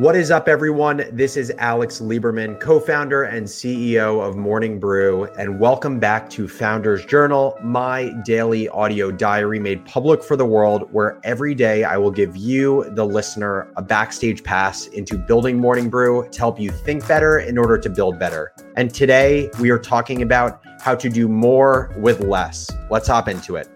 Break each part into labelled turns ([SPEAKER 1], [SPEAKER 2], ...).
[SPEAKER 1] What is up, everyone? This is Alex Lieberman, co founder and CEO of Morning Brew, and welcome back to Founders Journal, my daily audio diary made public for the world, where every day I will give you, the listener, a backstage pass into building Morning Brew to help you think better in order to build better. And today we are talking about how to do more with less. Let's hop into it.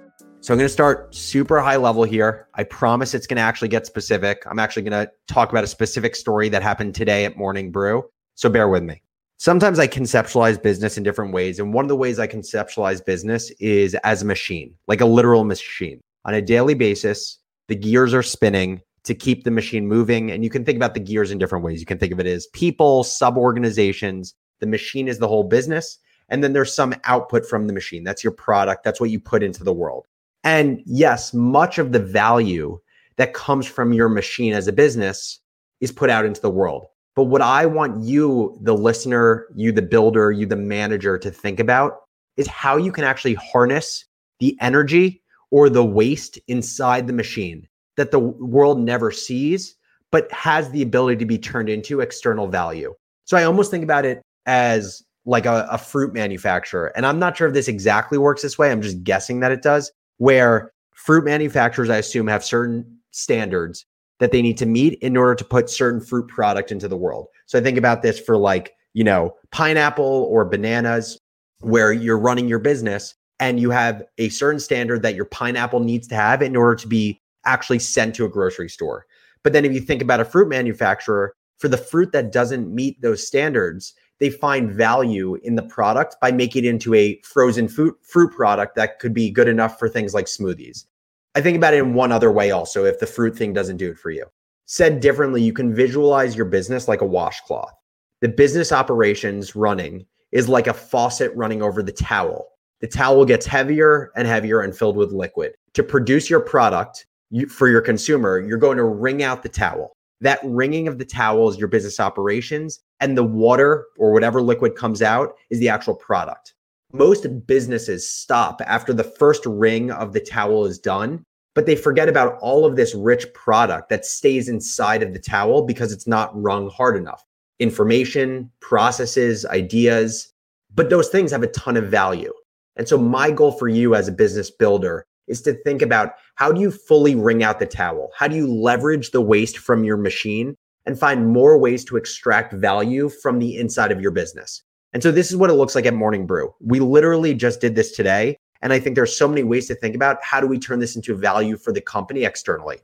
[SPEAKER 1] So I'm going to start super high level here. I promise it's going to actually get specific. I'm actually going to talk about a specific story that happened today at Morning Brew. So bear with me. Sometimes I conceptualize business in different ways. And one of the ways I conceptualize business is as a machine, like a literal machine. On a daily basis, the gears are spinning to keep the machine moving. And you can think about the gears in different ways. You can think of it as people, sub organizations. The machine is the whole business. And then there's some output from the machine. That's your product. That's what you put into the world. And yes, much of the value that comes from your machine as a business is put out into the world. But what I want you, the listener, you, the builder, you, the manager, to think about is how you can actually harness the energy or the waste inside the machine that the world never sees, but has the ability to be turned into external value. So I almost think about it as like a, a fruit manufacturer. And I'm not sure if this exactly works this way. I'm just guessing that it does where fruit manufacturers, I assume, have certain standards that they need to meet in order to put certain fruit product into the world. So I think about this for like, you know, pineapple or bananas, where you're running your business and you have a certain standard that your pineapple needs to have in order to be actually sent to a grocery store. But then if you think about a fruit manufacturer, for the fruit that doesn't meet those standards, they find value in the product by making it into a frozen fruit fruit product that could be good enough for things like smoothies. I think about it in one other way also if the fruit thing doesn't do it for you. Said differently, you can visualize your business like a washcloth. The business operations running is like a faucet running over the towel. The towel gets heavier and heavier and filled with liquid. To produce your product you, for your consumer, you're going to wring out the towel. That wringing of the towel is your business operations and the water or whatever liquid comes out is the actual product. Most businesses stop after the first ring of the towel is done, but they forget about all of this rich product that stays inside of the towel because it's not wrung hard enough. Information, processes, ideas, but those things have a ton of value. And so, my goal for you as a business builder is to think about how do you fully wring out the towel? How do you leverage the waste from your machine and find more ways to extract value from the inside of your business. And so this is what it looks like at Morning Brew. We literally just did this today. And I think there's so many ways to think about how do we turn this into value for the company externally.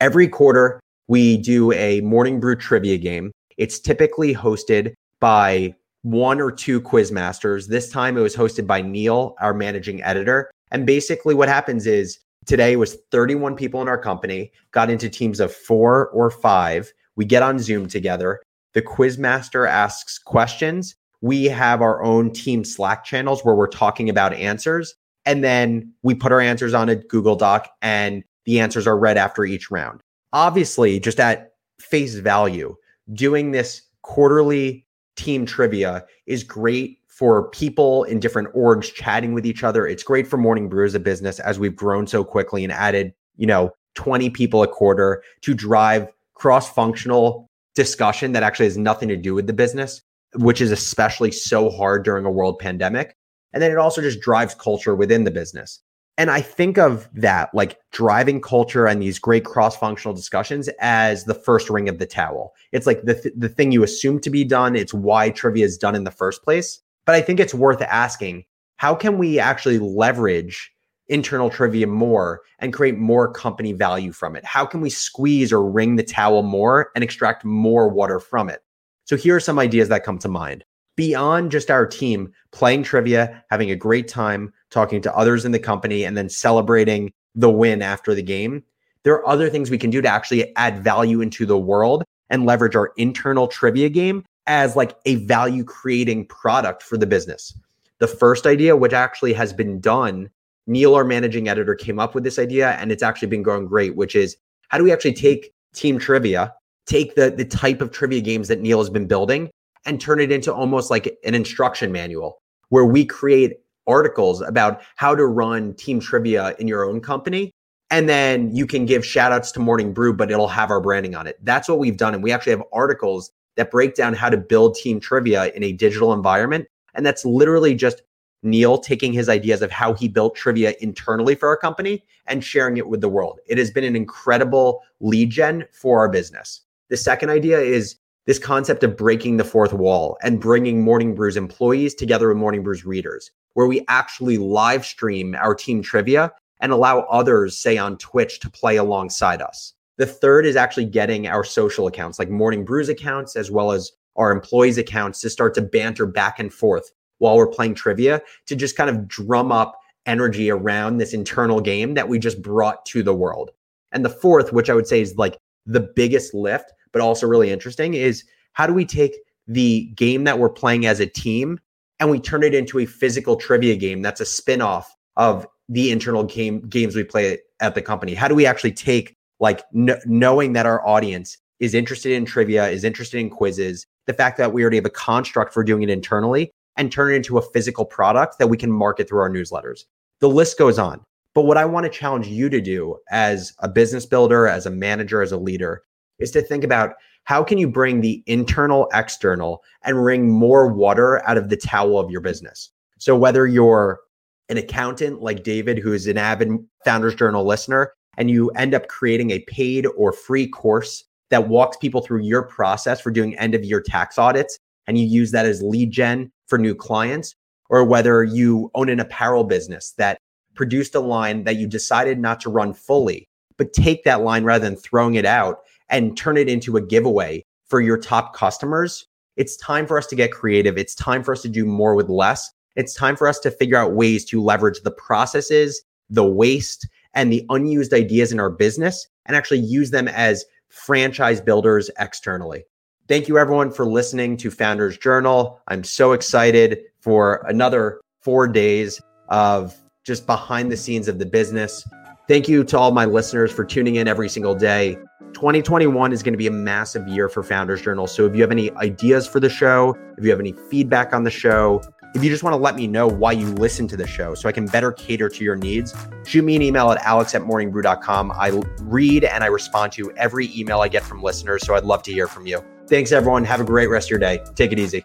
[SPEAKER 1] Every quarter, we do a Morning Brew trivia game. It's typically hosted by one or two quiz masters. This time it was hosted by Neil, our managing editor. And basically, what happens is today was 31 people in our company, got into teams of four or five. We get on Zoom together. The quizmaster asks questions. We have our own team Slack channels where we're talking about answers. And then we put our answers on a Google Doc and the answers are read after each round. Obviously, just at face value, doing this quarterly team trivia is great for people in different orgs chatting with each other. It's great for Morning Brew as a business as we've grown so quickly and added, you know, 20 people a quarter to drive cross functional discussion that actually has nothing to do with the business, which is especially so hard during a world pandemic. And then it also just drives culture within the business. And I think of that like driving culture and these great cross functional discussions as the first ring of the towel. It's like the, th- the thing you assume to be done. It's why trivia is done in the first place. But I think it's worth asking how can we actually leverage internal trivia more and create more company value from it? How can we squeeze or wring the towel more and extract more water from it? So here are some ideas that come to mind. Beyond just our team playing trivia, having a great time, talking to others in the company, and then celebrating the win after the game, there are other things we can do to actually add value into the world and leverage our internal trivia game as like a value creating product for the business. The first idea, which actually has been done Neil, our managing editor, came up with this idea, and it's actually been going great. Which is how do we actually take team trivia, take the the type of trivia games that Neil has been building, and turn it into almost like an instruction manual where we create articles about how to run team trivia in your own company And then you can give shout outs to Morning Brew, but it'll have our branding on it. That's what we've done. And we actually have articles that break down how to build team trivia in a digital environment. And that's literally just Neil taking his ideas of how he built trivia internally for our company and sharing it with the world. It has been an incredible lead gen for our business. The second idea is this concept of breaking the fourth wall and bringing Morning Brew's employees together with Morning Brew's readers, where we actually live stream our team trivia and allow others, say on Twitch, to play alongside us. The third is actually getting our social accounts, like Morning Brews accounts, as well as our employees' accounts, to start to banter back and forth while we're playing trivia to just kind of drum up energy around this internal game that we just brought to the world. And the fourth, which I would say is like the biggest lift, but also really interesting, is how do we take the game that we're playing as a team and we turn it into a physical trivia game that's a spin-off of the internal game games we play at the company? How do we actually take like kn- knowing that our audience is interested in trivia, is interested in quizzes, the fact that we already have a construct for doing it internally, and turn it into a physical product that we can market through our newsletters. The list goes on. But what I want to challenge you to do as a business builder, as a manager, as a leader, is to think about how can you bring the internal, external, and wring more water out of the towel of your business. So whether you're an accountant like David, who is an avid Founders Journal listener, and you end up creating a paid or free course that walks people through your process for doing end of year tax audits, and you use that as lead gen for new clients, or whether you own an apparel business that produced a line that you decided not to run fully, but take that line rather than throwing it out and turn it into a giveaway for your top customers. It's time for us to get creative. It's time for us to do more with less. It's time for us to figure out ways to leverage the processes, the waste, and the unused ideas in our business and actually use them as franchise builders externally. Thank you, everyone, for listening to Founders Journal. I'm so excited for another four days of just behind the scenes of the business. Thank you to all my listeners for tuning in every single day. 2021 is going to be a massive year for Founders Journal. So if you have any ideas for the show, if you have any feedback on the show, if you just want to let me know why you listen to the show so I can better cater to your needs, shoot me an email at alex at morningbrew.com. I read and I respond to every email I get from listeners. So I'd love to hear from you. Thanks, everyone. Have a great rest of your day. Take it easy.